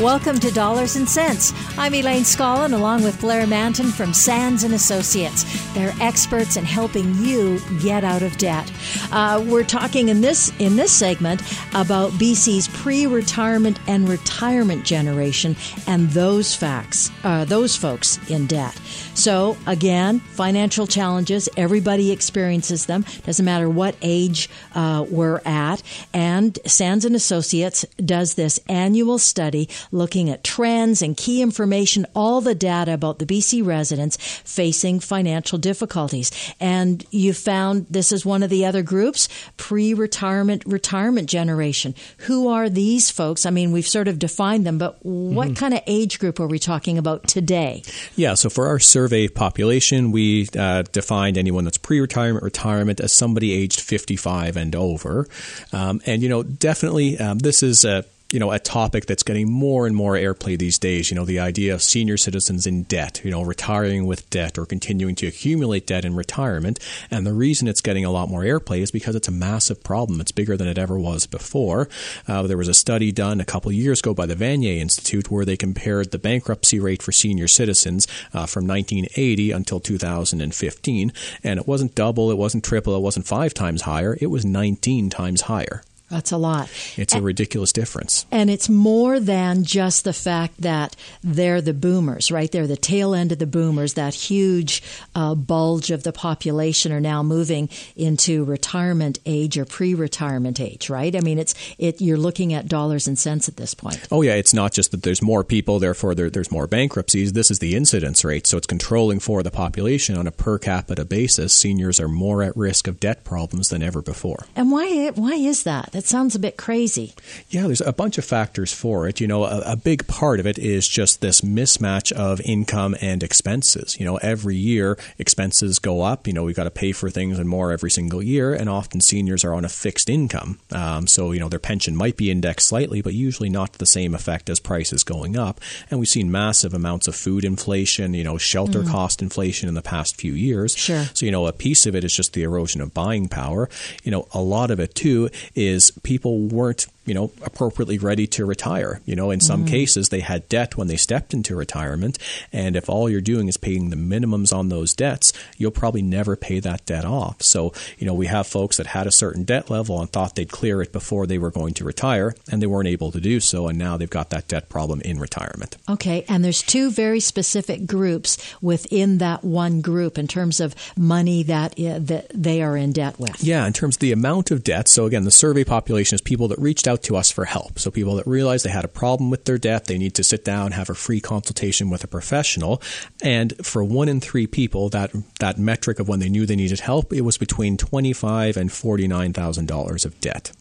Welcome to Dollars and Cents. I'm Elaine Scollin along with Blair Mantin from Sands and Associates. They're experts in helping you get out of debt. Uh, we're talking in this in this segment about BC's pre-retirement and retirement generation and those facts, uh, those folks in debt. So again, financial challenges. Everybody experiences them. Doesn't matter what age uh, we're at. And Sands and Associates does this annual study looking at trends and key information, all the data about the BC residents facing financial difficulties. And you found this is one of the other groups, pre-retirement, retirement generation. Who are these folks? I mean, we've sort of defined them, but what mm-hmm. kind of age group are we talking about today? Yeah, so for our survey population, we uh, defined anyone that's pre-retirement, retirement as somebody aged 55 and over. Um, and, you know, definitely um, this is a you know, a topic that's getting more and more airplay these days. You know, the idea of senior citizens in debt, you know, retiring with debt or continuing to accumulate debt in retirement. And the reason it's getting a lot more airplay is because it's a massive problem. It's bigger than it ever was before. Uh, there was a study done a couple years ago by the Vanier Institute where they compared the bankruptcy rate for senior citizens uh, from 1980 until 2015. And it wasn't double, it wasn't triple, it wasn't five times higher, it was 19 times higher. That's a lot. It's a ridiculous difference. And it's more than just the fact that they're the boomers, right? They're the tail end of the boomers. That huge uh, bulge of the population are now moving into retirement age or pre-retirement age, right? I mean, it's it. You're looking at dollars and cents at this point. Oh yeah, it's not just that there's more people, therefore there, there's more bankruptcies. This is the incidence rate, so it's controlling for the population on a per capita basis. Seniors are more at risk of debt problems than ever before. And why why is that? That sounds a bit crazy. Yeah, there's a bunch of factors for it. You know, a, a big part of it is just this mismatch of income and expenses. You know, every year expenses go up. You know, we've got to pay for things and more every single year, and often seniors are on a fixed income. Um, so, you know, their pension might be indexed slightly, but usually not to the same effect as prices going up. And we've seen massive amounts of food inflation, you know, shelter mm. cost inflation in the past few years. Sure. So, you know, a piece of it is just the erosion of buying power. You know, a lot of it too is people weren't you know, appropriately ready to retire. You know, in some mm-hmm. cases, they had debt when they stepped into retirement. And if all you're doing is paying the minimums on those debts, you'll probably never pay that debt off. So, you know, we have folks that had a certain debt level and thought they'd clear it before they were going to retire, and they weren't able to do so. And now they've got that debt problem in retirement. Okay. And there's two very specific groups within that one group in terms of money that, that they are in debt with. Yeah. In terms of the amount of debt. So, again, the survey population is people that reached out out to us for help. So people that realize they had a problem with their debt, they need to sit down, have a free consultation with a professional. And for one in three people, that that metric of when they knew they needed help, it was between twenty five and forty nine thousand dollars of debt.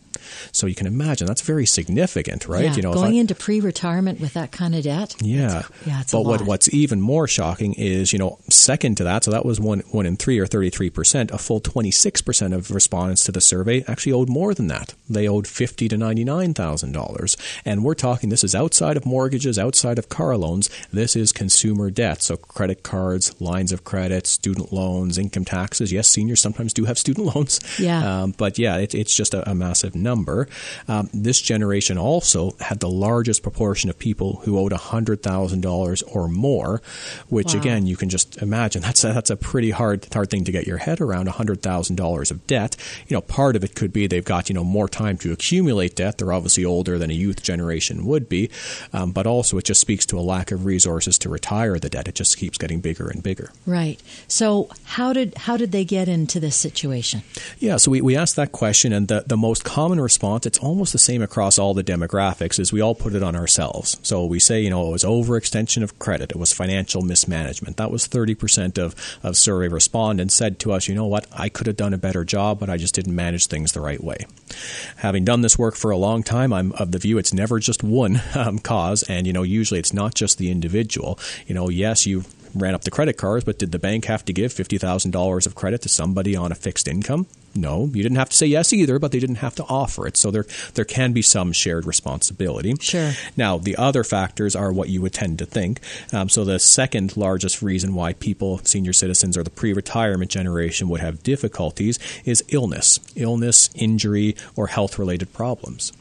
So you can imagine that's very significant, right? Yeah, you know, going I, into pre-retirement with that kind of debt. Yeah, yeah. But what, what's even more shocking is, you know, second to that, so that was one one in three or thirty three percent. A full twenty six percent of respondents to the survey actually owed more than that. They owed fifty to ninety nine thousand dollars, and we're talking this is outside of mortgages, outside of car loans. This is consumer debt, so credit cards, lines of credit, student loans, income taxes. Yes, seniors sometimes do have student loans. Yeah, um, but yeah, it, it's just a, a massive number. Um, this generation also had the largest proportion of people who owed $100,000 or more, which wow. again, you can just imagine that's a, that's a pretty hard, hard thing to get your head around $100,000 of debt. You know, part of it could be they've got, you know, more time to accumulate debt. They're obviously older than a youth generation would be, um, but also it just speaks to a lack of resources to retire the debt. It just keeps getting bigger and bigger. Right. So how did, how did they get into this situation? Yeah. So we, we asked that question and the, the most common response, it's almost the same across all the demographics, is we all put it on ourselves. So we say, you know, it was overextension of credit, it was financial mismanagement. That was 30% of, of survey respondents said to us, you know what, I could have done a better job, but I just didn't manage things the right way. Having done this work for a long time, I'm of the view it's never just one um, cause, and, you know, usually it's not just the individual. You know, yes, you ran up the credit cards, but did the bank have to give $50,000 of credit to somebody on a fixed income? No, you didn't have to say yes either, but they didn't have to offer it. So there there can be some shared responsibility. Sure. Now the other factors are what you would tend to think. Um, so the second largest reason why people, senior citizens or the pre-retirement generation, would have difficulties is illness, illness, injury, or health-related problems.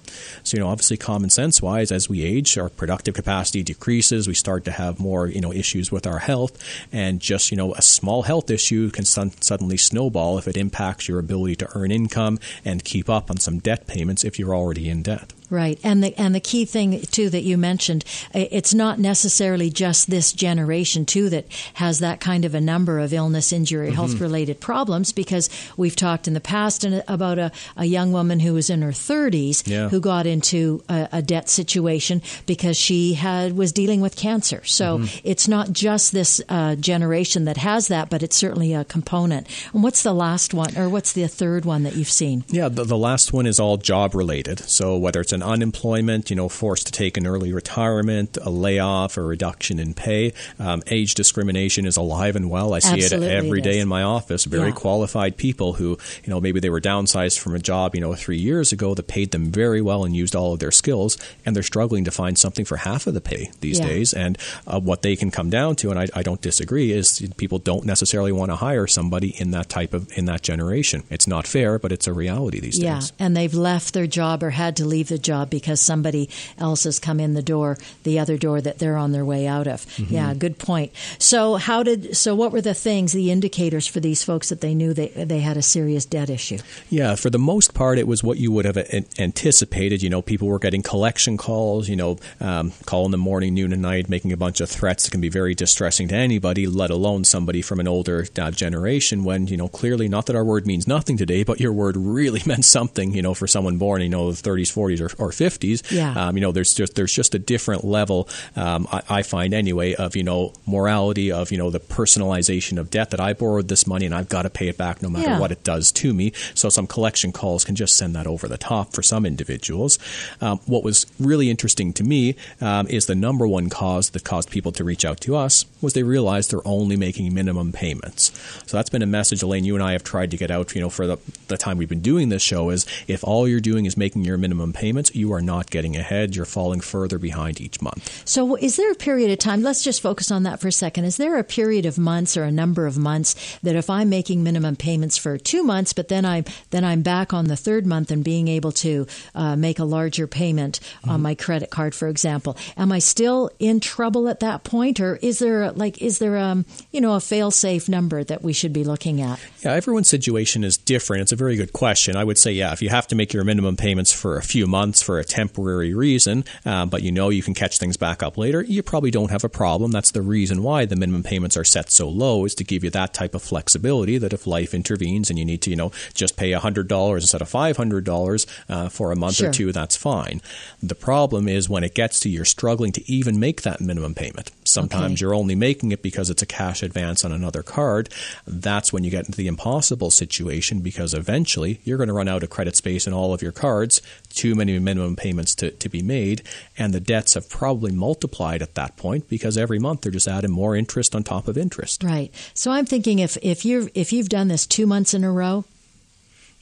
So, you know, obviously, common sense wise, as we age, our productive capacity decreases. We start to have more, you know, issues with our health. And just, you know, a small health issue can suddenly snowball if it impacts your ability to earn income and keep up on some debt payments if you're already in debt. Right, and the and the key thing too that you mentioned, it's not necessarily just this generation too that has that kind of a number of illness, injury, mm-hmm. health related problems. Because we've talked in the past about a, a young woman who was in her 30s yeah. who got into a, a, debt situation because she had was dealing with cancer. So mm-hmm. it's not just this uh, generation that has that, but it's certainly a component. And what's the last one, or what's the third one that you've seen? Yeah, the, the last one is all job related. So whether it's unemployment, you know, forced to take an early retirement, a layoff, a reduction in pay. Um, age discrimination is alive and well. I see Absolutely it every it day in my office. Very yeah. qualified people who, you know, maybe they were downsized from a job, you know, three years ago that paid them very well and used all of their skills, and they're struggling to find something for half of the pay these yeah. days. And uh, what they can come down to, and I, I don't disagree, is people don't necessarily want to hire somebody in that type of in that generation. It's not fair, but it's a reality these yeah. days. Yeah, and they've left their job or had to leave the job because somebody else has come in the door, the other door that they're on their way out of. Mm-hmm. Yeah, good point. So how did so what were the things, the indicators for these folks that they knew they they had a serious debt issue? Yeah, for the most part, it was what you would have anticipated. You know, people were getting collection calls. You know, um, call in the morning, noon, and night, making a bunch of threats that can be very distressing to anybody, let alone somebody from an older uh, generation. When you know clearly, not that our word means nothing today, but your word really meant something. You know, for someone born, you know, the 30s, 40s, or, or 50s. Yeah. Um, you know, there's just there's just a different level. Um, I, I, find anyway of you know morality of you know the personalization of debt that I borrowed this money and I've got to pay it back no matter yeah. what it does to me. So some collection calls can just send that over the top for some individuals. Um, what was really interesting to me um, is the number one cause that caused people to reach out to us was they realized they're only making minimum payments. So that's been a message, Elaine, you and I have tried to get out, you know, for the, the time we've been doing this show is if all you're doing is making your minimum you are not getting ahead. You're falling further behind each month. So is there a period of time, let's just focus on that for a second. Is there a period of months or a number of months that if I'm making minimum payments for two months, but then I'm, then I'm back on the third month and being able to uh, make a larger payment mm-hmm. on my credit card, for example, am I still in trouble at that point or is there like is there um you know a fail safe number that we should be looking at? Yeah, everyone's situation is different. It's a very good question. I would say yeah, if you have to make your minimum payments for a few months for a temporary reason, uh, but you know you can catch things back up later, you probably don't have a problem. That's the reason why the minimum payments are set so low is to give you that type of flexibility that if life intervenes and you need to you know just pay hundred dollars instead of five hundred dollars uh, for a month sure. or two, that's fine. The problem is when it gets to you're struggling to even make that minimum payment. Sometimes okay. you're only making it because it's a cash advance on another card. That's when you get into the impossible situation because eventually you're going to run out of credit space in all of your cards, too many minimum payments to, to be made, and the debts have probably multiplied at that point because every month they're just adding more interest on top of interest. Right. So I'm thinking if, if you're if you've done this two months in a row,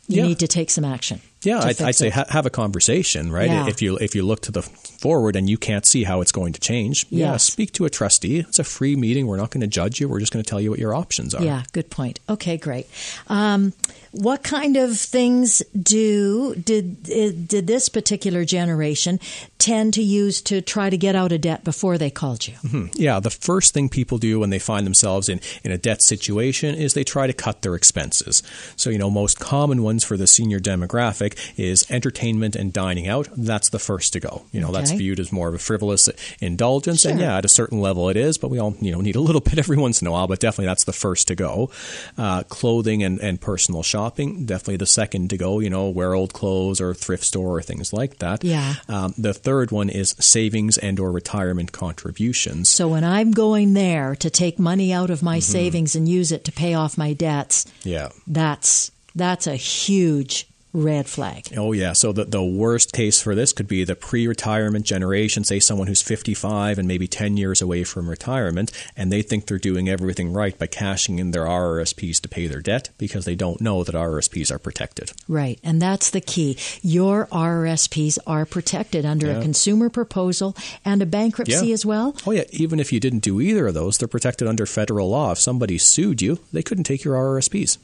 you yeah. need to take some action. Yeah, I'd, I'd, say ha- have a conversation, right? Yeah. If you if you look to the forward and you can't see how it's going to change, yes. yeah, speak to a trustee. It's a free meeting. We're not going to judge you. We're just going to tell you what your options are. Yeah, good point. Okay, great. Um, what kind of things do did did this particular generation tend to use to try to get out of debt before they called you? Mm-hmm. Yeah, the first thing people do when they find themselves in in a debt situation is they try to cut their expenses. So you know, most common ones for the senior demographic is entertainment and dining out. That's the first to go. You know, okay. that's viewed as more of a frivolous indulgence, sure. and yeah, at a certain level it is. But we all you know need a little bit every once in a while. But definitely that's the first to go. Uh, clothing and, and personal shopping, definitely the second to go. You know, wear old clothes or thrift store or things like that. Yeah. Um, the third one is savings and or retirement contributions. So when I'm going there to take money out of my mm-hmm. savings and use it to pay off my debts, yeah, that's that's a huge red flag. Oh, yeah. So the, the worst case for this could be the pre retirement generation, say someone who's 55 and maybe 10 years away from retirement, and they think they're doing everything right by cashing in their RRSPs to pay their debt because they don't know that RRSPs are protected. Right. And that's the key. Your RRSPs are protected under yeah. a consumer proposal and a bankruptcy yeah. as well. Oh, yeah. Even if you didn't do either of those, they're protected under federal law. If somebody sued you, they couldn't take your RRSPs.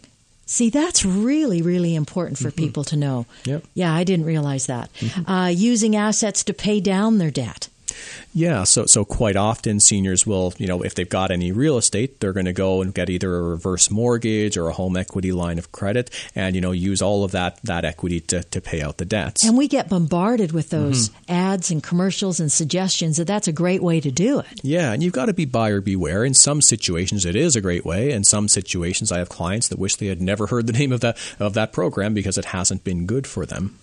See, that's really, really important for mm-hmm. people to know. Yep. Yeah, I didn't realize that. Mm-hmm. Uh, using assets to pay down their debt. Yeah, so so quite often seniors will, you know, if they've got any real estate, they're going to go and get either a reverse mortgage or a home equity line of credit, and you know, use all of that that equity to, to pay out the debts. And we get bombarded with those mm-hmm. ads and commercials and suggestions that that's a great way to do it. Yeah, and you've got to be buyer beware. In some situations, it is a great way. In some situations, I have clients that wish they had never heard the name of that of that program because it hasn't been good for them.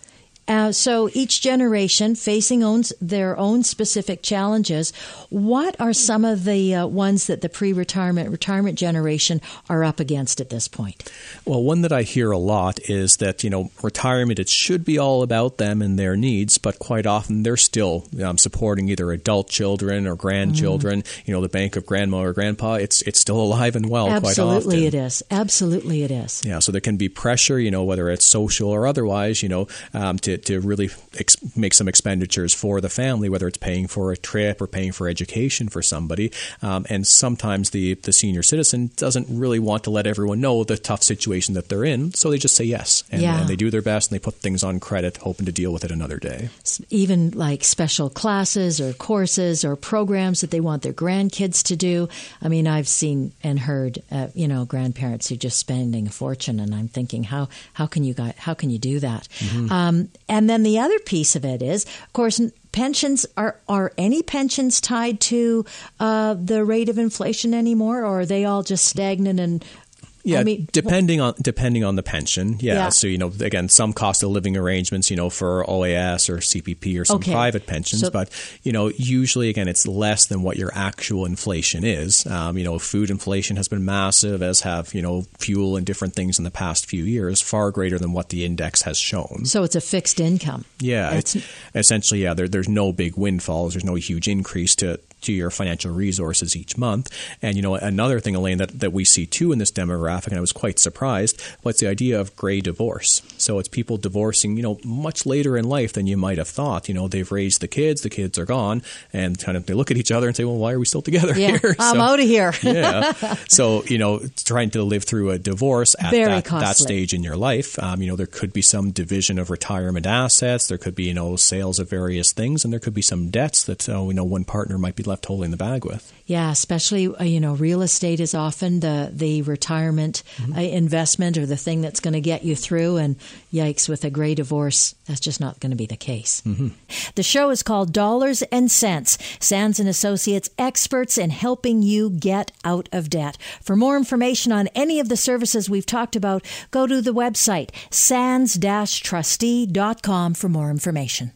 Uh, so each generation facing owns their own specific challenges. What are some of the uh, ones that the pre-retirement retirement generation are up against at this point? Well, one that I hear a lot is that you know retirement it should be all about them and their needs, but quite often they're still um, supporting either adult children or grandchildren. Mm. You know, the bank of grandma or grandpa it's it's still alive and well. Absolutely, it is. Absolutely, it is. Yeah, so there can be pressure. You know, whether it's social or otherwise. You know, um, to to really ex- make some expenditures for the family, whether it's paying for a trip or paying for education for somebody. Um, and sometimes the the senior citizen doesn't really want to let everyone know the tough situation that they're in, so they just say yes, and, yeah. and they do their best, and they put things on credit, hoping to deal with it another day. Even like special classes or courses or programs that they want their grandkids to do. I mean, I've seen and heard, uh, you know, grandparents who are just spending a fortune, and I'm thinking, how how can you guys, how can you do that? Mm-hmm. Um, and then the other piece of it is, of course, pensions are are any pensions tied to uh, the rate of inflation anymore, or are they all just stagnant and yeah, I mean, depending on depending on the pension. Yeah. yeah. So you know, again, some cost of living arrangements, you know, for OAS or CPP or some okay. private pensions, so, but you know, usually again, it's less than what your actual inflation is. Um, you know, food inflation has been massive, as have you know, fuel and different things in the past few years, far greater than what the index has shown. So it's a fixed income. Yeah, it's essentially yeah. There, there's no big windfalls. There's no huge increase to to your financial resources each month. And you know, another thing, Elaine, that, that we see too in this demographic, and I was quite surprised, was the idea of gray divorce. So it's people divorcing, you know, much later in life than you might have thought. You know, they've raised the kids, the kids are gone, and kind of they look at each other and say, "Well, why are we still together yeah, here?" I'm so, out of here. yeah. So you know, trying to live through a divorce at that, that, stage in your life, um, you know, there could be some division of retirement assets. There could be you know sales of various things, and there could be some debts that uh, you know one partner might be left holding the bag with. Yeah, especially uh, you know, real estate is often the the retirement mm-hmm. uh, investment or the thing that's going to get you through. And yikes, with a gray divorce, that's just not going to be the case. Mm-hmm. The show is called Dollars and Cents. Sands and Associates, experts in helping you get out of debt. For more information on any of the services we've talked about, go to the website sands-trustee.com for more information.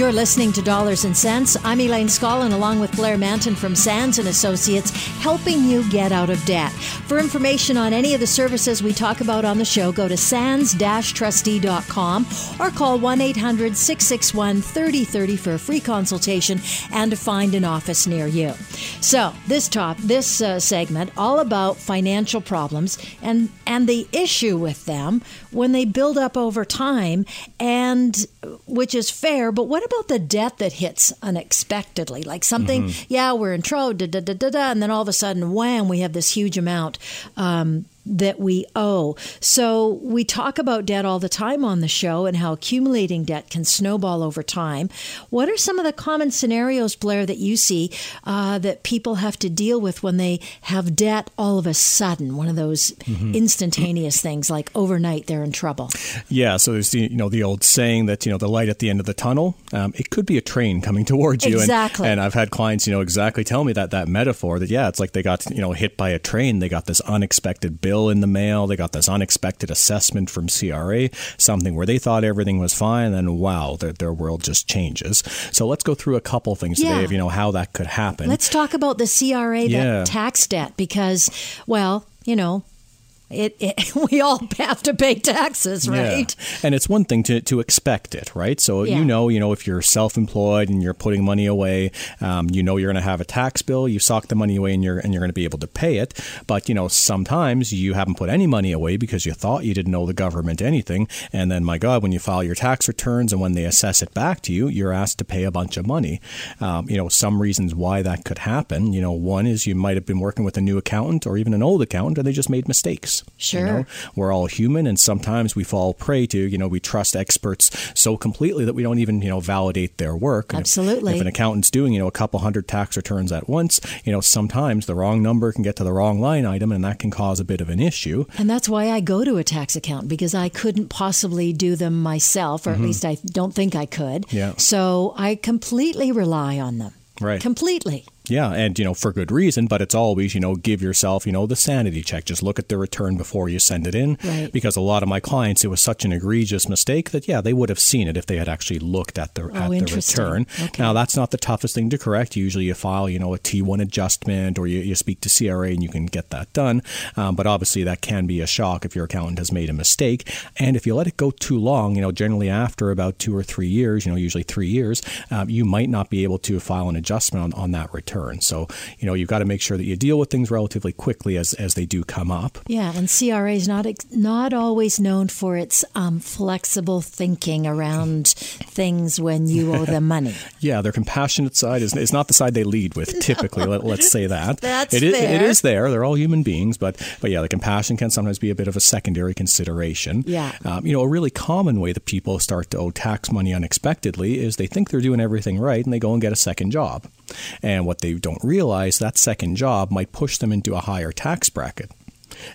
You're listening to Dollars and Cents. I'm Elaine Scollin, along with Blair Mantin from Sands and Associates, helping you get out of debt. For information on any of the services we talk about on the show, go to sands-trustee.com or call 1-800-661-3030 for a free consultation and to find an office near you. So, this top this uh, segment all about financial problems and and the issue with them when they build up over time and which is fair, but what about the debt that hits unexpectedly? Like something, mm-hmm. yeah, we're in trouble, da, da, da, da, da, and then all of a sudden, wham, we have this huge amount um, that we owe. So we talk about debt all the time on the show and how accumulating debt can snowball over time. What are some of the common scenarios, Blair, that you see uh, that people have to deal with when they have debt all of a sudden? One of those mm-hmm. instantaneous things, like overnight they're in trouble. Yeah. So there's the you know the old saying that you know the light at the end of the tunnel. Um, it could be a train coming towards you. Exactly. And, and I've had clients you know exactly tell me that that metaphor that yeah it's like they got you know hit by a train. They got this unexpected bill bill in the mail. They got this unexpected assessment from CRA, something where they thought everything was fine, and then wow, their, their world just changes. So let's go through a couple things Yeah. today of you know how that could happen. Let's talk about the CRA, Yeah. tax debt, because, well, you know, it, it we all have to pay taxes, right? Yeah. And it's one thing to, to expect it, right? So Yeah. you know, you know, if you're self-employed and you're putting money away, um, you know, you're going to have a tax bill. You sock the money away, and you're and you're going to be able to pay it. But you know, sometimes you haven't put any money away because you thought you didn't owe the government anything, and then my God, when you file your tax returns and when they assess it back to you, you're asked to pay a bunch of money. Um, you know, some reasons why that could happen. You know, one is you might have been working with a new accountant or even an old accountant, and they just made mistakes. You Sure. know? we're all human and sometimes we fall prey to you know we trust experts so completely that we don't even you know validate their work And if- Absolutely. if, an accountant's doing you know a couple hundred tax returns at once you know sometimes the wrong number can get to the wrong line item and that can cause a bit of an issue And that's why I go to a tax accountant because I couldn't possibly do them myself, or at least I don't think I could. Mm-hmm. Yeah. So I completely rely on them. Right. Completely. Yeah, and you know for good reason, but it's always you know give yourself you know the sanity check. Just look at the return before you send it in, Right. because a lot of my clients it was such an egregious mistake that yeah they would have seen it if they had actually looked at the at the Oh, return. Okay. Now that's not the toughest thing to correct. Usually you file you know a T1 adjustment or you, you speak to CRA and you can get that done. Um, but obviously that can be a shock if your accountant has made a mistake, and if you let it go too long, you know generally after about two or three years, you know usually three years, um, you might not be able to file an adjustment on, on that return. So you know you've got to make sure that you deal with things relatively quickly as as they do come up. Yeah, and CRA is not not always known for its um, flexible thinking around things when you owe them money. Yeah, their compassionate side is, is not the side they lead with typically. let, let's say that. That's It is- It is there. They're all human beings, but but yeah, the compassion can sometimes be a bit of a secondary consideration. Yeah. Um, you know, a really common way that people start to owe tax money unexpectedly is they think they're doing everything right and they go and get a second job, and what they don't realize that second job might push them into a higher tax bracket,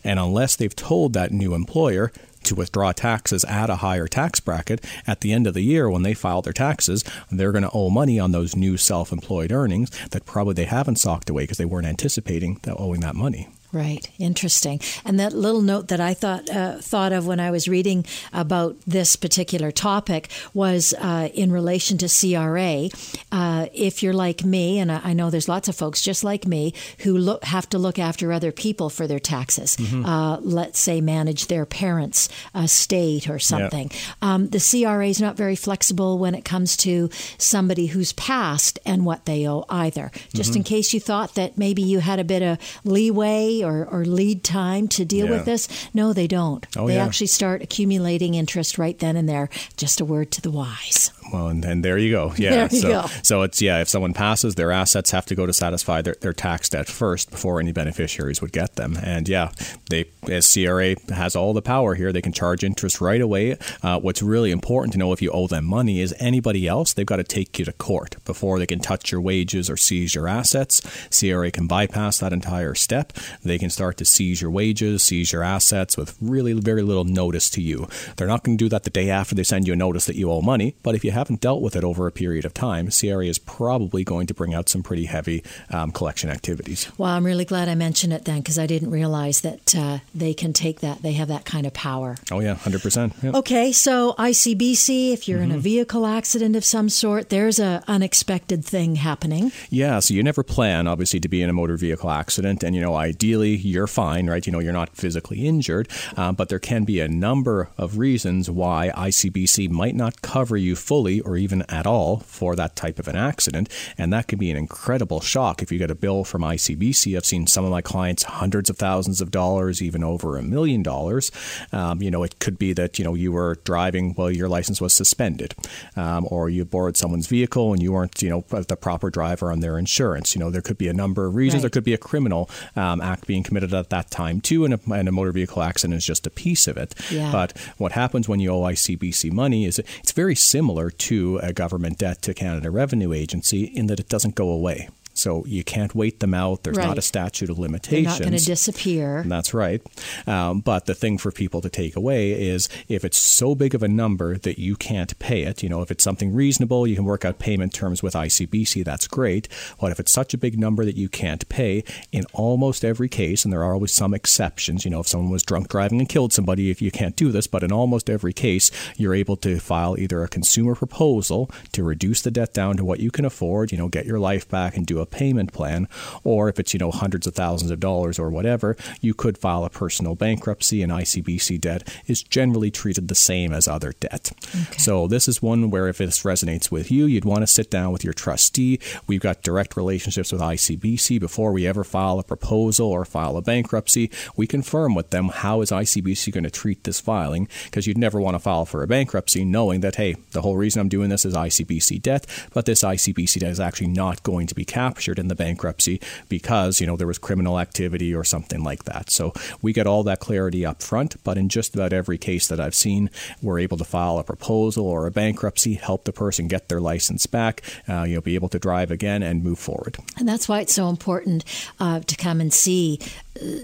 and unless they've told that new employer to withdraw taxes at a higher tax bracket at the end of the year when they file their taxes they're going to owe money on those new self-employed earnings that probably they haven't socked away because they weren't anticipating that owing that money Right, interesting. And that little note that I thought uh, thought of when I was reading about this particular topic was uh, in relation to CRA. Uh, if you're like me, and I know there's lots of folks just like me who look, have to look after other people for their taxes. Uh, let's say manage their parents' estate or something. Um, the CRA is not very flexible when it comes to somebody who's passed and what they owe either. Just Mm-hmm. in case you thought that maybe you had a bit of leeway or, or lead time to deal Yeah. with this, no, they don't. Oh, they yeah. actually start accumulating interest right then and there. Just a word to the wise. Well, and, and there you go. Yeah. You so, go. so it's yeah. If someone passes, their assets have to go to satisfy their, their tax debt first before any beneficiaries would get them. And yeah, they as CRA has all the power here. They can charge interest right away. Uh, what's really important to know if you owe them money is anybody else. They've got to take you to court before they can touch your wages or seize your assets. CRA can bypass that entire step. They can start to seize your wages, seize your assets with really very little notice to you. They're not going to do that the day after they send you a notice that you owe money. But if you haven't dealt with it over a period of time, CRA is probably going to bring out some pretty heavy um, collection activities. Well, I'm really glad I mentioned it then because I didn't realize that uh, they can take that. They have that kind of power. Oh yeah, hundred percent. Okay, so ICBC, if you're in Mm-hmm. a vehicle accident of some sort, there's an unexpected thing happening. Yeah, so you never plan, obviously, to be in a motor vehicle accident, and you know, ideally, you're fine, right? You know, you're not physically injured, uh, but there can be a number of reasons why ICBC might not cover you fully or even at all for that type of an accident, and that can be an incredible shock if you get a bill from ICBC. I've seen some of my clients hundreds of thousands of dollars, even over a million dollars. Um, you know, it could be that you know you were driving while your license was suspended, um, or you borrowed someone's vehicle and you weren't, you know, the proper driver on their insurance. You know, there could be a number of reasons. Right. There could be a criminal um, act being committed at that time too, and a, and a motor vehicle accident is just a piece of it. Yeah. But what happens when you owe ICBC money is it's very similar to a government debt to Canada Revenue Agency in that it doesn't go away. So you can't wait them out. There's Right. not a statute of limitations. They're not going to disappear. That's right. Um, but the thing for people to take away is if it's so big of a number that you can't pay it, you know, if it's something reasonable, you can work out payment terms with ICBC, that's great. But if it's such a big number that you can't pay, in almost every case, and there are always some exceptions, you know, if someone was drunk driving and killed somebody, if you can't do this, but in almost every case, you're able to file either a consumer proposal to reduce the debt down to what you can afford, you know, get your life back and do a payment plan, or if it's, you know, hundreds of thousands of dollars or whatever, you could file a personal bankruptcy and ICBC debt is generally treated the same as other debt. So this is one where if this resonates with you, you'd want to sit down with your trustee. We've got direct relationships with ICBC before we ever file a proposal or file a bankruptcy. We confirm with them how is ICBC going to treat this filing because you'd never want to file for a bankruptcy knowing that hey, the whole reason I'm doing this is ICBC debt, but this ICBC debt is actually not going to be captured in the bankruptcy because, you know, there was criminal activity or something like that. So we get all that clarity up front, but in just about every case that I've seen, we're able to file a proposal or a bankruptcy, help the person get their license back, uh, you know, be able to drive again and move forward. And that's why it's so important uh, to come and see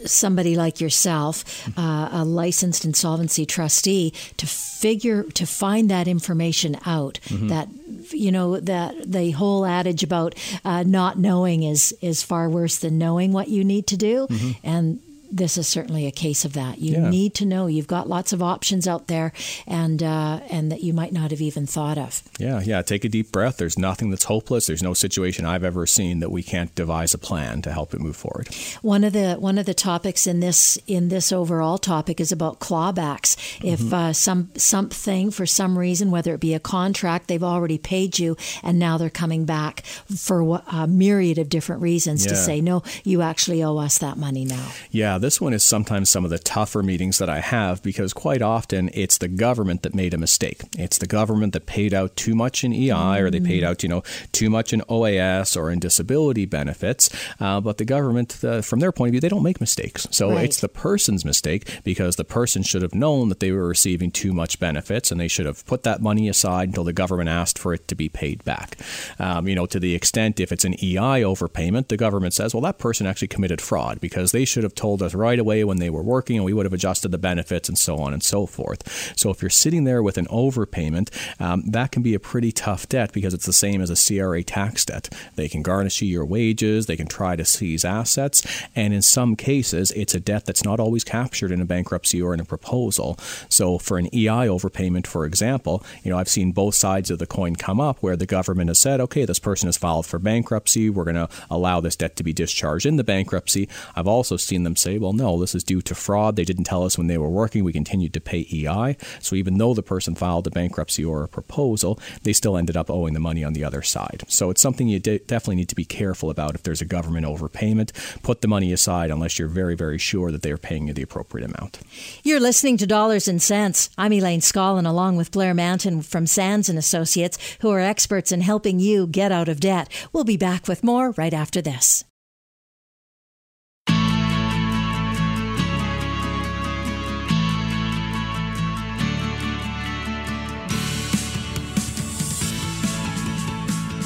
somebody like yourself, uh, a licensed insolvency trustee, to figure to find that information out. That you know that the whole adage about uh, not knowing is is far worse than knowing what you need to do, and. This is certainly a case of that. You Yeah. need to know you've got lots of options out there, and uh, and that you might not have even thought of. Yeah, yeah. Take a deep breath. There's nothing that's hopeless. There's no situation I've ever seen that we can't devise a plan to help it move forward. One of the one of the topics in this in this overall topic is about clawbacks. If uh, some something for some reason, whether it be a contract, they've already paid you, and now they're coming back for a myriad of different reasons to say no, you actually owe us that money now. Yeah, this one is sometimes some of the tougher meetings that I have because quite often it's the government that made a mistake. It's the government that paid out too much in EI or they paid out, you know, too much in OAS or in disability benefits. Uh, but the government, uh, from their point of view, they don't make mistakes. So Right. it's the person's mistake because the person should have known that they were receiving too much benefits and they should have put that money aside until the government asked for it to be paid back. Um, you know, to the extent if it's an EI overpayment, the government says, well, that person actually committed fraud because they should have told us right away when they were working and we would have adjusted the benefits and so on and so forth. So if you're sitting there with an overpayment, um, that can be a pretty tough debt because it's the same as a CRA tax debt. They can garnish you your wages, they can try to seize assets, and in some cases, it's a debt that's not always captured in a bankruptcy or in a proposal. So for an EI overpayment, for example, you know, I've seen both sides of the coin come up where the government has said, okay, this person has filed for bankruptcy, we're going to allow this debt to be discharged in the bankruptcy. I've also seen them say, well, no, this is due to fraud. They didn't tell us when they were working. We continued to pay EI. So even though the person filed a bankruptcy or a proposal, they still ended up owing the money on the other side. So it's something you de- definitely need to be careful about if there's a government overpayment. Put the money aside unless you're very, very sure that they are paying you the appropriate amount. You're listening to Dollars and Cents. I'm Elaine Scollin, along with Blair Mantin from Sands and Associates, who are experts in helping you get out of debt. We'll be back with more right after this.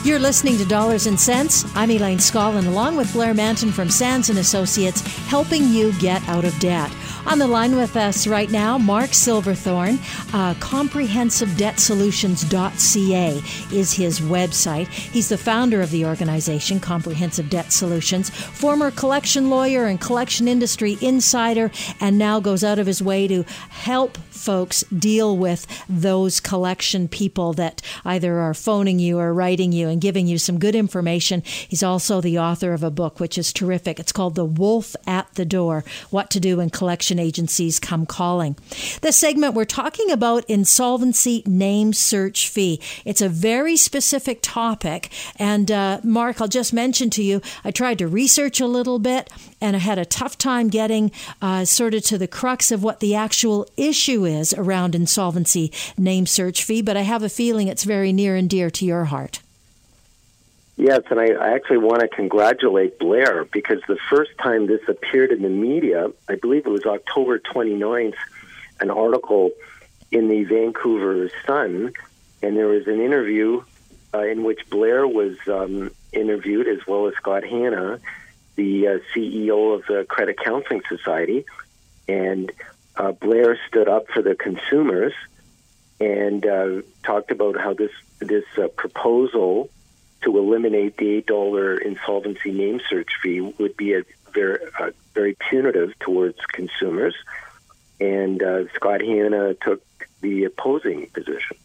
You're listening to Dollars and Cents. I'm Elaine Scollin, along with Blair Mantin from Sands and Associates, helping you get out of debt. On the line with us right now, Mark Silverthorn, uh, comprehensivedebtsolutions.ca is his website. He's the founder of the organization, Comprehensive Debt Solutions, former collection lawyer and collection industry insider, and now goes out of his way to help folks deal with those collection people that either are phoning you or writing you and giving you some good information. He's also the author of a book, which is terrific. It's called The Wolf at the Door What to Do When Collection Agencies Come Calling. This segment, we're talking about insolvency name search fee. It's a very specific topic. And uh, Mark, I'll just mention to you, I tried to research a little bit and I had a tough time getting uh, sort of to the crux of what the actual issue is around insolvency name search fee, but I have a feeling it's very near and dear to your heart. Yes, and I, I actually want to congratulate Blair because the first time this appeared in the media, I believe it was October 29th, an article in the Vancouver Sun, and there was an interview uh, in which Blair was um, interviewed, as well as Scott Hannah, the uh, CEO of the Credit Counseling Society. And uh, Blair stood up for the consumers and uh, talked about how this this uh, proposal to eliminate the eight dollar insolvency name search fee would be a very uh, very punitive towards consumers. And uh, Scott Hannah took the opposing position.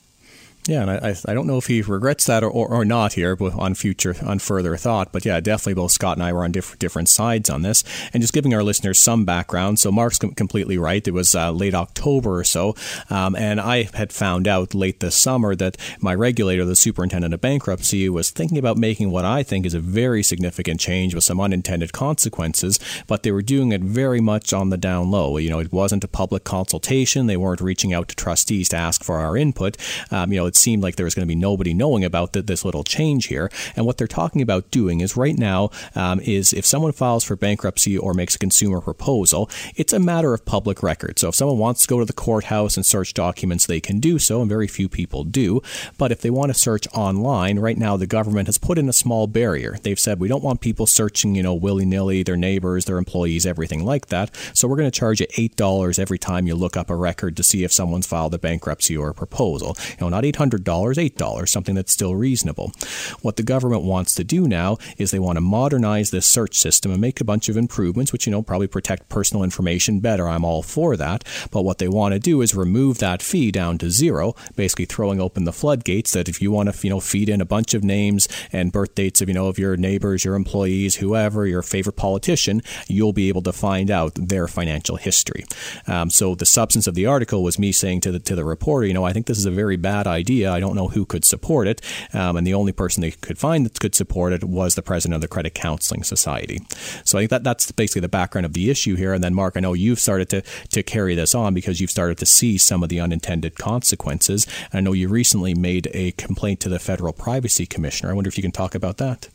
Yeah, and I, I don't know if he regrets that or, or, or, not here on future on further thought, but yeah, definitely both Scott and I were on diff- different sides on this, and just giving our listeners some background. So Mark's com- completely right. It was uh, late October or so, um, and I had found out late this summer that my regulator, the superintendent of bankruptcy, was thinking about making what I think is a very significant change with some unintended consequences, but they were doing it very much on the down low. You know, it wasn't a public consultation. They weren't reaching out to trustees to ask for our input. Um, you know, it seemed like there was going to be nobody knowing about the, this little change here. And what they're talking about doing is right now um, is if someone files for bankruptcy or makes a consumer proposal, it's a matter of public record. So if someone wants to go to the courthouse and search documents, they can do so, and very few people do. But if they want to search online, right now the government has put in a small barrier. They've said we don't want people searching, you know, willy nilly, their neighbors, their employees, everything like that. So we're going to charge you eight dollars every time you look up a record to see if someone's filed a bankruptcy or a proposal. You know, not eight $8, $8, something that's still reasonable. What the government wants to do now is they want to modernize this search system and make a bunch of improvements, which, you know, probably protect personal information better. I'm all for that. But what they want to do is remove that fee down to zero, basically throwing open the floodgates that if you want to, you know, feed in a bunch of names and birth dates of, you know, of your neighbors, your employees, whoever, your favorite politician, you'll be able to find out their financial history. Um, so the substance of the article was me saying to the, to the reporter, you know, I think this is a very bad idea. I don't know who could support it. Um, and the only person they could find that could support it was the president of the Credit Counseling Society. So I think that that's basically the background of the issue here. And then, Mark, I know you've started to, to carry this on because you've started to see some of the unintended consequences. And I know you recently made a complaint to the Federal Privacy Commissioner. I wonder if you can talk about that.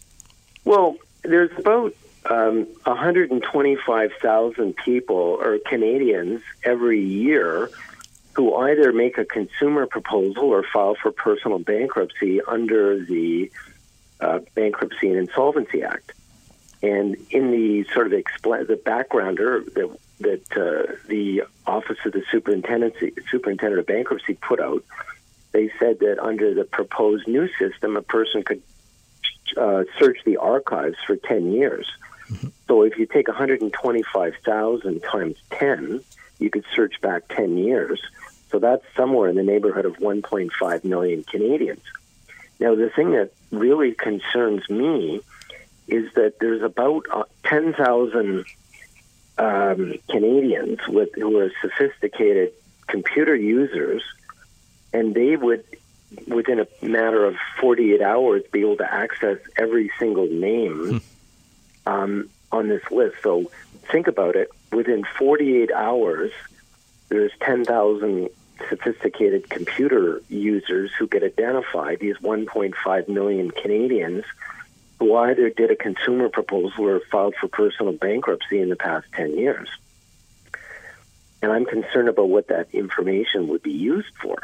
Well, there's about um, 125,000 people or Canadians every year who either make a consumer proposal or file for personal bankruptcy under the uh, Bankruptcy and Insolvency Act. And in the sort of expl- the backgrounder that that uh, the Office of the Superintendency Superintendent of Bankruptcy put out, they said that under the proposed new system, a person could uh, search the archives for ten years. Mm-hmm. So if you take 125,000 times 10, you could search back 10 years. So that's somewhere in the neighborhood of 1.5 million Canadians. Now, the thing that really concerns me is that there's about uh, 10,000 um, Canadians with who are sophisticated computer users, and they would, within a matter of 48 hours, be able to access every single name hmm. um, on this list. So think about it. Within 48 hours, there's 10,000 sophisticated computer users who get identified, these 1.5 million Canadians who either did a consumer proposal or filed for personal bankruptcy in the past 10 years. And I'm concerned about what that information would be used for.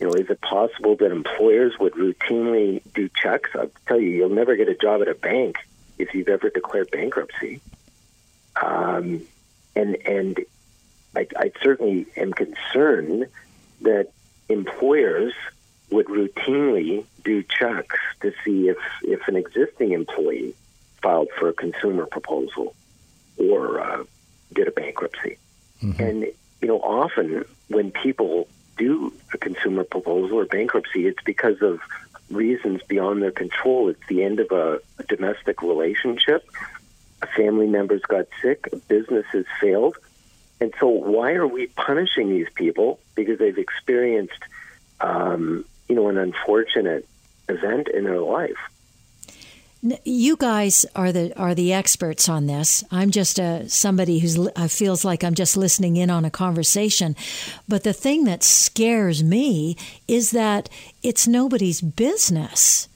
You know, is it possible that employers would routinely do checks? I'll tell you, you'll never get a job at a bank if you've ever declared bankruptcy. Um, and and I, I certainly am concerned that employers would routinely do checks to see if, if an existing employee filed for a consumer proposal or uh, did a bankruptcy. Mm-hmm. And, you know, often when people do a consumer proposal or bankruptcy, it's because of reasons beyond their control. It's the end of a, a domestic relationship, a family member's got sick, a business has failed, and so, why are we punishing these people because they've experienced, um, you know, an unfortunate event in their life? You guys are the are the experts on this. I'm just a somebody who's uh, feels like I'm just listening in on a conversation. But the thing that scares me is that it's nobody's business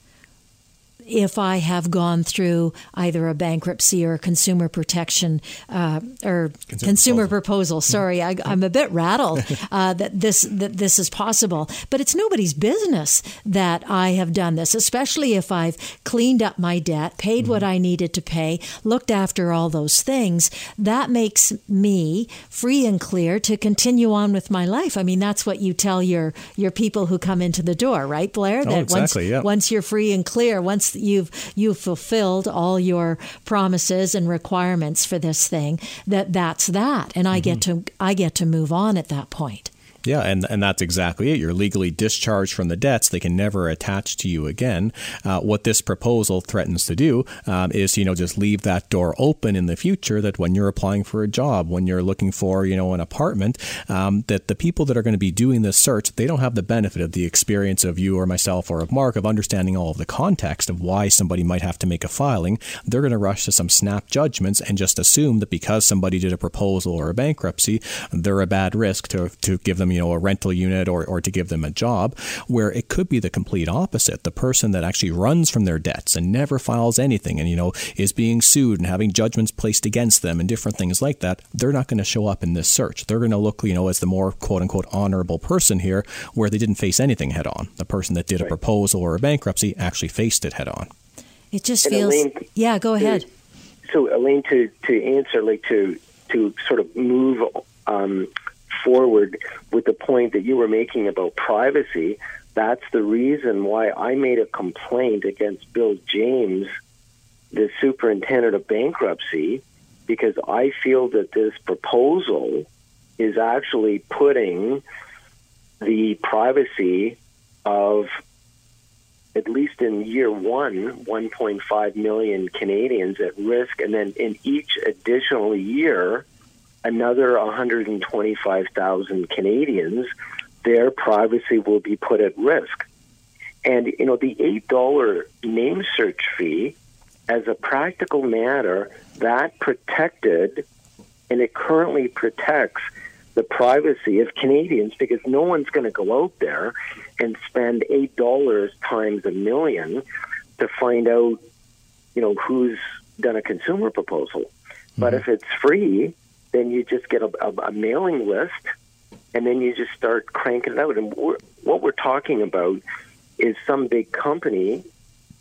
if I have gone through either a bankruptcy or a consumer protection uh, or consumer, consumer proposal. proposal. Sorry, I, am a bit rattled uh, that this that this is possible, but it's nobody's business that I have done this, especially if I've cleaned up my debt, paid mm-hmm. what I needed to pay, looked after all those things. That makes me free and clear to continue on with my life. I mean, that's what you tell your your people who come into the door, right, Blair? Oh, exactly, once yeah. once you're free and clear, once you've you've fulfilled all your promises and requirements for this thing, that that's that, and I mm-hmm. get to I get to move on at that point. Yeah, and, and that's exactly it. You're legally discharged from the debts. They can never attach to you again. Uh, what this proposal threatens to do um, is, you know, just leave that door open in the future that when you're applying for a job, when you're looking for, you know, an apartment, um, that the people that are going to be doing this search, they don't have the benefit of the experience of you or myself or of Mark of understanding all of the context of why somebody might have to make a filing. They're going to rush to some snap judgments and just assume that because somebody did a proposal or a bankruptcy, they're a bad risk to, to give them you know a rental unit or, or to give them a job where it could be the complete opposite. The person that actually runs from their debts and never files anything and you know is being sued and having judgments placed against them and different things like that they're not going to show up in this search. They're going to look you know as the more quote unquote honorable person here where they didn't face anything head on. The person that did a proposal or a bankruptcy actually faced it head on. It just and feels Elaine, yeah go ahead. So elaine to to answer like to to sort of move um, forward with the point that you were making about privacy. That's the reason why I made a complaint against Bill James, the superintendent of bankruptcy, because I feel that this proposal is actually putting the privacy of at least in year one, 1.5 million Canadians at risk, and then in each additional year, another 125,000 Canadians, their privacy will be put at risk. And, you know, the $8 name search fee, as a practical matter, that protected and it currently protects the privacy of Canadians because no one's going to go out there and spend $8 times a million to find out, you know, who's done a consumer proposal. Mm-hmm. But if it's free, then you just get a, a, a mailing list, and then you just start cranking it out. And we're, what we're talking about is some big company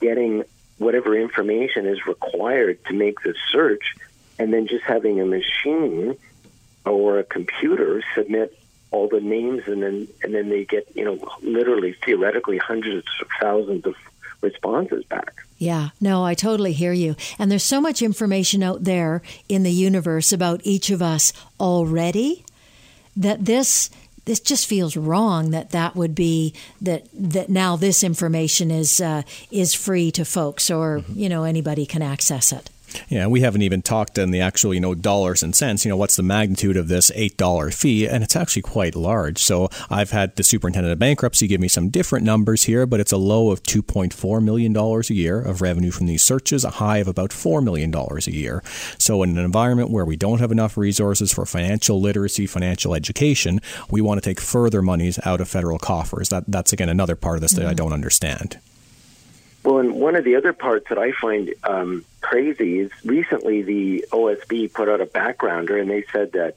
getting whatever information is required to make the search, and then just having a machine or a computer submit all the names, and then and then they get you know literally theoretically hundreds of thousands of responses back. Yeah, no, I totally hear you. And there's so much information out there in the universe about each of us already that this this just feels wrong that that would be that that now this information is uh, is free to folks or mm-hmm. you know anybody can access it. Yeah, we haven't even talked in the actual, you know, dollars and cents. You know, what's the magnitude of this $8 fee? And it's actually quite large. So I've had the superintendent of bankruptcy give me some different numbers here, but it's a low of $2.4 million a year of revenue from these searches, a high of about $4 million a year. So in an environment where we don't have enough resources for financial literacy, financial education, we want to take further monies out of federal coffers. That, that's, again, another part of this that mm-hmm. I don't understand. Well, and one of the other parts that I find um, crazy is recently the OSB put out a backgrounder, and they said that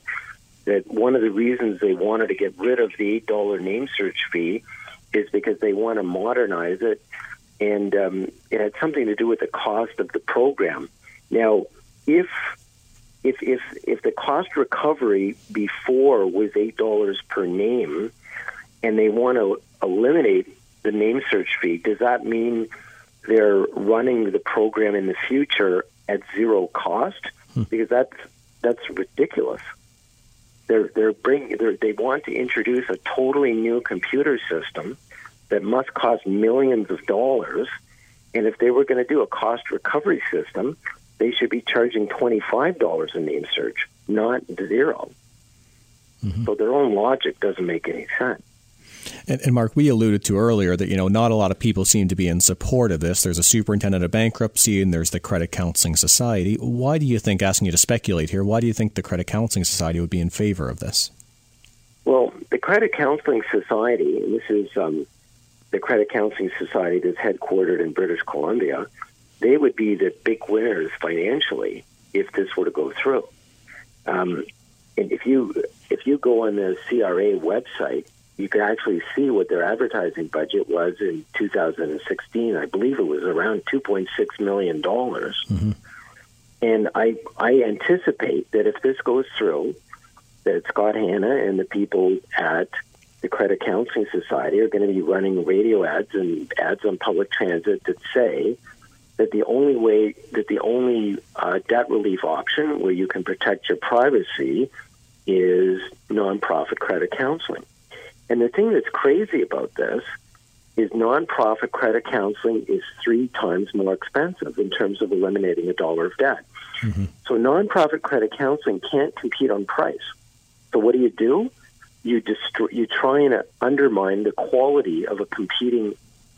that one of the reasons they wanted to get rid of the eight dollar name search fee is because they want to modernize it, and um, it had something to do with the cost of the program. Now, if if if if the cost recovery before was eight dollars per name, and they want to eliminate the name search fee, does that mean they're running the program in the future at zero cost hmm. because that's that's ridiculous. They're they're bringing they're, they want to introduce a totally new computer system that must cost millions of dollars, and if they were going to do a cost recovery system, they should be charging twenty five dollars a name search, not 0 mm-hmm. So their own logic doesn't make any sense. And, and, Mark, we alluded to earlier that you know not a lot of people seem to be in support of this. There's a superintendent of bankruptcy, and there's the Credit Counseling Society. Why do you think, asking you to speculate here, why do you think the Credit Counseling Society would be in favor of this? Well, the Credit Counseling Society, and this is um, the Credit Counseling Society that's headquartered in British Columbia, they would be the big winners financially if this were to go through. Um, and if you if you go on the CRA website, you can actually see what their advertising budget was in 2016. I believe it was around 2.6 million dollars. Mm-hmm. And I I anticipate that if this goes through, that Scott Hannah and the people at the Credit Counseling Society are going to be running radio ads and ads on public transit that say that the only way that the only uh, debt relief option where you can protect your privacy is nonprofit credit counseling. And the thing that's crazy about this is nonprofit credit counseling is three times more expensive in terms of eliminating a dollar of debt. Mm-hmm. So nonprofit credit counseling can't compete on price. So what do you do? You destroy, you try and undermine the quality of a competing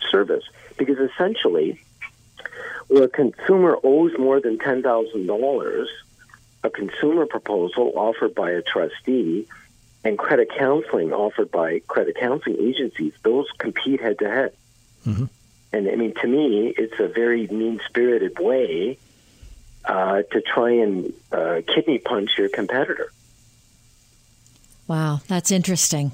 service because essentially, where a consumer owes more than ten thousand dollars, a consumer proposal offered by a trustee and credit counseling offered by credit counseling agencies, those compete head to head. Mm-hmm. And I mean, to me, it's a very mean spirited way uh, to try and uh, kidney punch your competitor. Wow, that's interesting.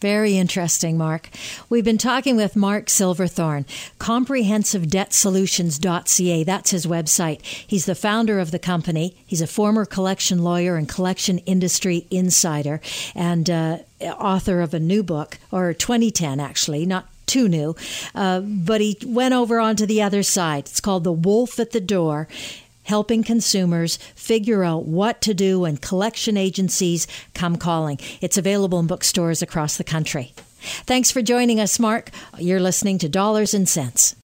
Very interesting, Mark. We've been talking with Mark Silverthorn, comprehensivedebtsolutions.ca. That's his website. He's the founder of the company. He's a former collection lawyer and collection industry insider and uh, author of a new book, or 2010 actually, not too new. Uh, but he went over onto the other side. It's called The Wolf at the Door helping consumers figure out what to do when collection agencies come calling. It's available in bookstores across the country. Thanks for joining us, Mark. You're listening to Dollars and Cents.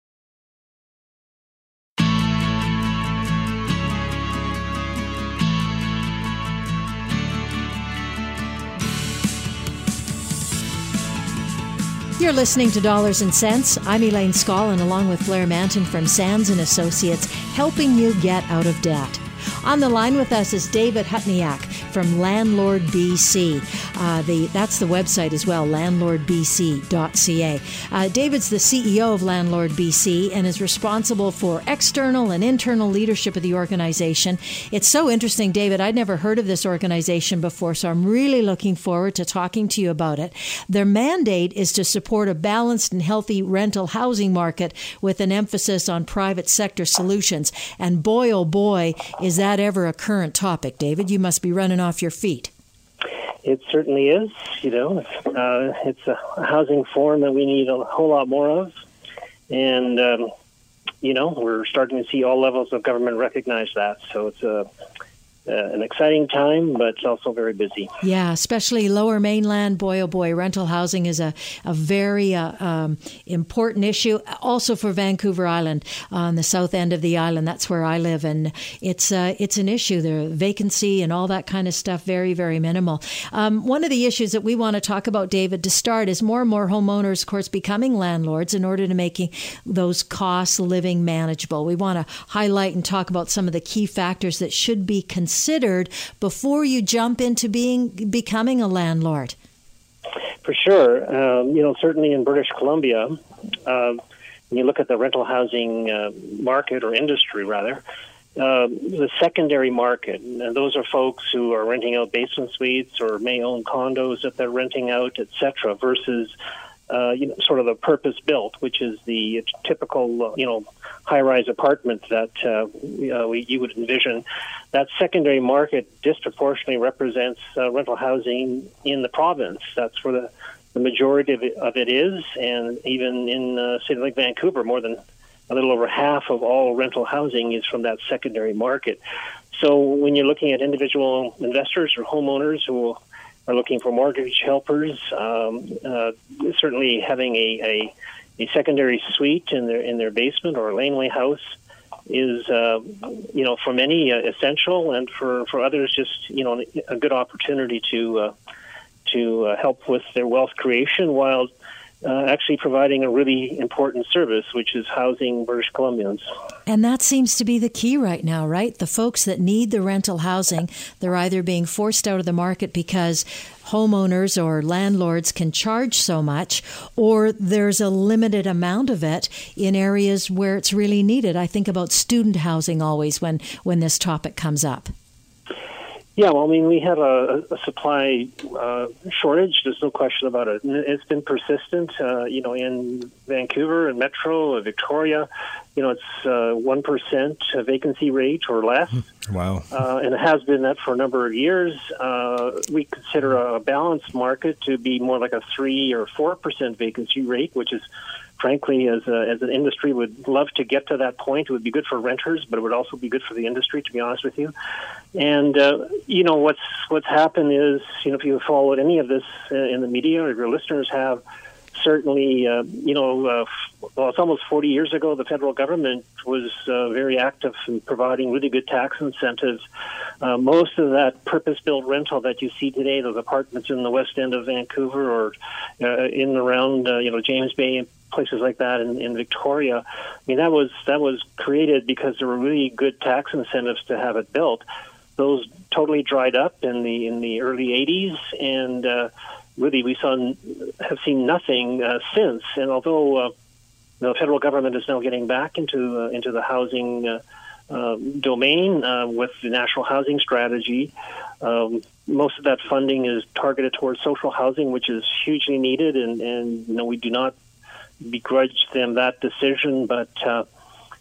You're listening to Dollars and Cents. I'm Elaine Scollin, along with Blair Mantin from Sands and Associates, helping you get out of debt. On the line with us is David Hutniak from Landlord BC. Uh, the, that's the website as well, landlordbc.ca. Uh, David's the CEO of Landlord BC and is responsible for external and internal leadership of the organization. It's so interesting, David. I'd never heard of this organization before, so I'm really looking forward to talking to you about it. Their mandate is to support a balanced and healthy rental housing market with an emphasis on private sector solutions. And boy, oh boy, is that ever a current topic, David? You must be running off your feet. It certainly is. You know, uh, it's a housing form that we need a whole lot more of, and um, you know, we're starting to see all levels of government recognize that. So it's a uh, an exciting time, but it's also very busy. Yeah, especially lower mainland. Boy, oh boy, rental housing is a, a very uh, um, important issue. Also for Vancouver Island, on the south end of the island. That's where I live, and it's uh, it's an issue. The vacancy and all that kind of stuff, very, very minimal. Um, one of the issues that we want to talk about, David, to start is more and more homeowners, of course, becoming landlords in order to making those costs living manageable. We want to highlight and talk about some of the key factors that should be considered considered before you jump into being becoming a landlord? For sure, um, you know certainly in British Columbia, uh, when you look at the rental housing uh, market or industry rather, uh, the secondary market, and those are folks who are renting out basement suites or may own condos that they're renting out, etc., versus uh, you know, sort of the purpose built, which is the typical, uh, you know, high-rise apartment that uh, uh, we, you would envision. That secondary market disproportionately represents uh, rental housing in the province. That's where the, the majority of it, of it is, and even in a city like Vancouver, more than a little over half of all rental housing is from that secondary market. So when you're looking at individual investors or homeowners who are looking for mortgage helpers. Um, uh, certainly, having a, a, a, secondary suite in their in their basement or laneway house is, uh, you know, for many uh, essential, and for, for others, just you know, a good opportunity to uh, to uh, help with their wealth creation while uh, actually providing a really important service, which is housing British Columbians. And that seems to be the key right now, right? The folks that need the rental housing, they're either being forced out of the market because homeowners or landlords can charge so much, or there's a limited amount of it in areas where it's really needed. I think about student housing always when, when this topic comes up. Yeah, well, I mean, we have a, a supply uh, shortage. There's no question about it. It's been persistent. Uh, you know, in Vancouver and Metro, Victoria, you know, it's uh, one uh, vacancy rate or less. Hmm, wow. Uh, and it has been that for a number of years. Uh, we consider a balanced market to be more like a three or four percent vacancy rate, which is frankly, as, a, as an industry, would love to get to that point. It would be good for renters, but it would also be good for the industry, to be honest with you. And uh, you know what's what's happened is, you know, if you followed any of this uh, in the media, or your listeners have, certainly, uh, you know, uh, well, it's almost 40 years ago. The federal government was uh, very active in providing really good tax incentives. Uh, most of that purpose-built rental that you see today, those apartments in the west end of Vancouver or uh, in and around, uh, you know, James Bay places like that in, in Victoria. I mean, that was that was created because there were really good tax incentives to have it built. Those totally dried up in the in the early '80s, and uh, really we saw have seen nothing uh, since. And although uh, the federal government is now getting back into uh, into the housing uh, uh, domain uh, with the national housing strategy, um, most of that funding is targeted towards social housing, which is hugely needed. And, and you know we do not begrudge them that decision, but.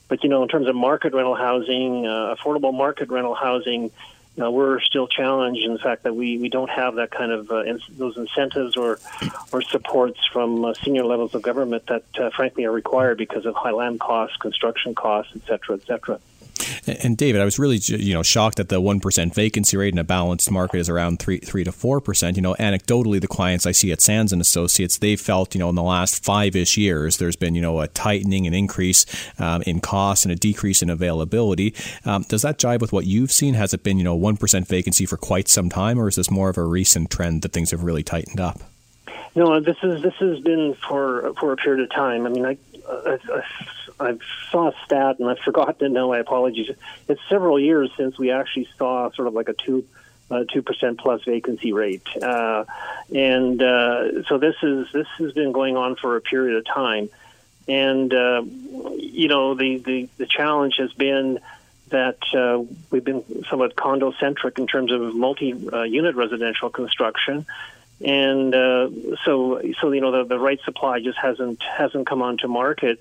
but you know, in terms of market rental housing, affordable market rental housing, uh, we're still challenged in the fact that we, we don't have that kind of uh, in, those incentives or or supports from uh, senior levels of government that uh, frankly are required because of high land costs, construction costs, et cetera, et cetera. And David, I was really you know shocked that the one percent vacancy rate in a balanced market is around three three to four percent. You know, anecdotally, the clients I see at Sands and Associates, they felt you know in the last five ish years, there's been you know a tightening and increase um, in cost and a decrease in availability. Um, does that jive with what you've seen? Has it been you know one percent vacancy for quite some time, or is this more of a recent trend that things have really tightened up? No, this is this has been for for a period of time. I mean, I, I, I I saw a stat and I forgot to know. I apologize. It's several years since we actually saw sort of like a two two percent plus vacancy rate, uh, and uh, so this is this has been going on for a period of time, and uh, you know the, the the challenge has been that uh, we've been somewhat condo centric in terms of multi uh, unit residential construction. And uh, so, so you know, the, the right supply just hasn't hasn't come onto market.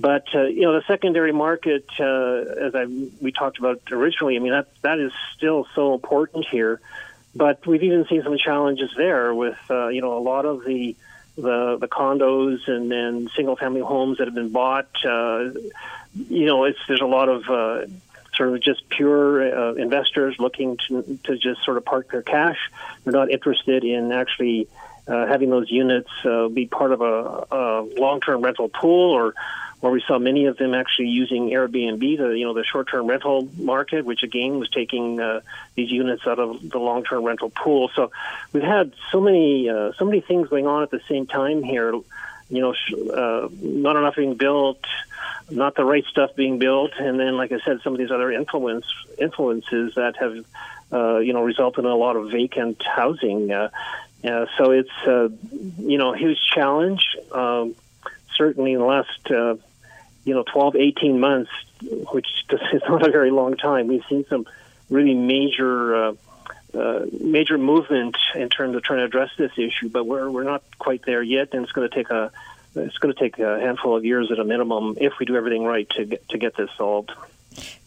But uh, you know, the secondary market, uh, as I we talked about originally, I mean that that is still so important here. But we've even seen some challenges there with uh, you know a lot of the the, the condos and, and single family homes that have been bought. Uh, you know, it's there's a lot of uh, sort of just pure uh, investors looking to to just sort of park their cash. They're not interested in actually having those units be part of a, a long-term rental pool or where we saw many of them actually using Airbnb, the you know the short-term rental market, which again was taking uh, these units out of the long-term rental pool. So we've had so many uh, so many things going on at the same time here. You know, uh, not enough being built, not the right stuff being built, and then, like I said, some of these other influence influences that have uh, you know resulted in a lot of vacant housing. Uh, so it's uh, you know a huge challenge. Um, certainly, in the last uh, you know 12, 18 months, which is not a very long time, we've seen some really major. Uh, uh, major movement in terms of trying to address this issue, but we're we're not quite there yet, and it's going to take a it's going to take a handful of years at a minimum if we do everything right to get to get this solved.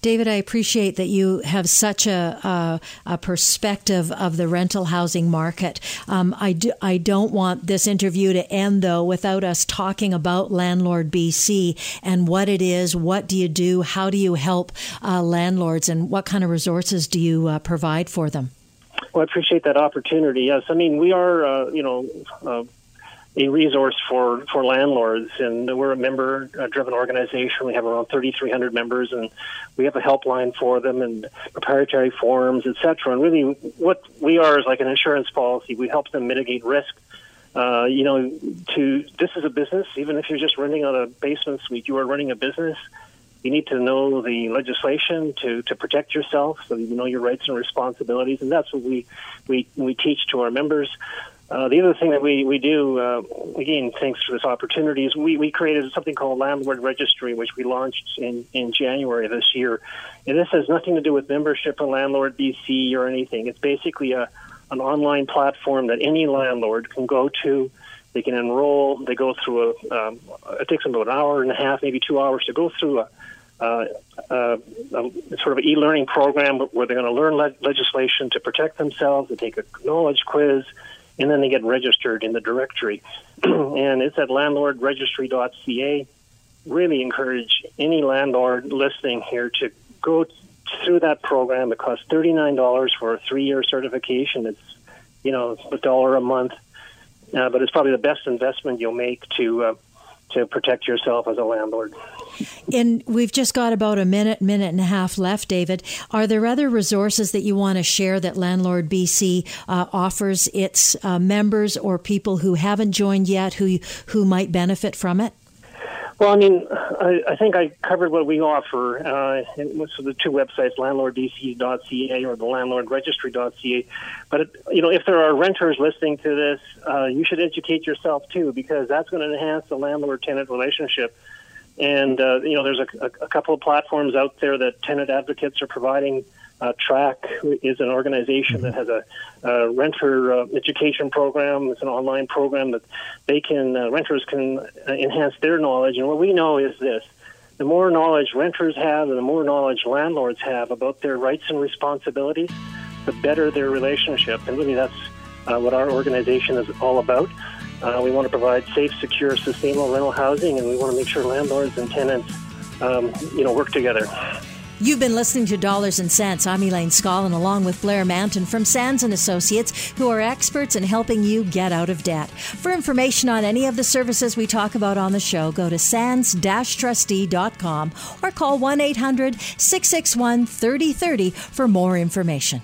David, I appreciate that you have such a, a, a perspective of the rental housing market. Um, I, do, I don't want this interview to end, though, without us talking about Landlord BC and what it is, what do you do, how do you help uh, landlords, and what kind of resources do you uh, provide for them? Well, I appreciate that opportunity. Yes, I mean, we are, uh, you know, uh, a resource for, for landlords. And we're a member driven organization. We have around 3,300 members, and we have a helpline for them and proprietary forms, et cetera. And really, what we are is like an insurance policy. We help them mitigate risk Uh, you know, to this is a business. Even if you're just renting out a basement suite, you are running a business. You need to know the legislation to, to protect yourself, so that you know your rights and responsibilities, and that's what we we we teach to our members. Uh, the other thing that we, we do, uh, again, thanks for this opportunity, is we, we created something called Landlord Registry, which we launched in, in January this year. And this has nothing to do with membership in Landlord BC or anything. It's basically a, an online platform that any landlord can go to. They can enroll. They go through a, um, it takes them about an hour and a half, maybe two hours to go through a, uh, uh, sort of e-learning program where they're going to learn le- legislation to protect themselves. They take a knowledge quiz and then they get registered in the directory. and it's at landlordregistry.ca. Really encourage any landlord listening here to go through that program. It costs $39 for a three year certification. It's, you know, a dollar a month. Uh, but it's probably the best investment you'll make to uh, to protect yourself as a landlord. And we've just got about a minute, minute and a half left, David. Are there other resources that you want to share that Landlord BC uh, offers its uh, members or people who haven't joined yet who who might benefit from it? Well, I mean, I, I think I covered what we offer. Uh, so the two websites, landlordbc.ca or the landlordregistry.ca. But, it, you know, if there are renters listening to this, uh, you should educate yourself too, because that's going to enhance the landlord-tenant relationship. And, uh, you know, there's a, a, couple of platforms out there that tenant advocates are providing – uh, TRAC is an organization that has a, a renter uh, education program. It's an online program that they can uh, renters can uh, enhance their knowledge. And what we know is this: the more knowledge renters have, and the more knowledge landlords have about their rights and responsibilities, the better their relationship. And really, that's uh, what our organization is all about. Uh, we want to provide safe, secure, sustainable rental housing, and we want to make sure landlords and tenants, um, you know, work together. You've been listening to Dollars and Cents. I'm Elaine Scollin, along with Blair Mantin from Sands and Associates, who are experts in helping you get out of debt. For information on any of the services we talk about on the show, go to sands-trustee.com or call 1-800-661-3030 for more information.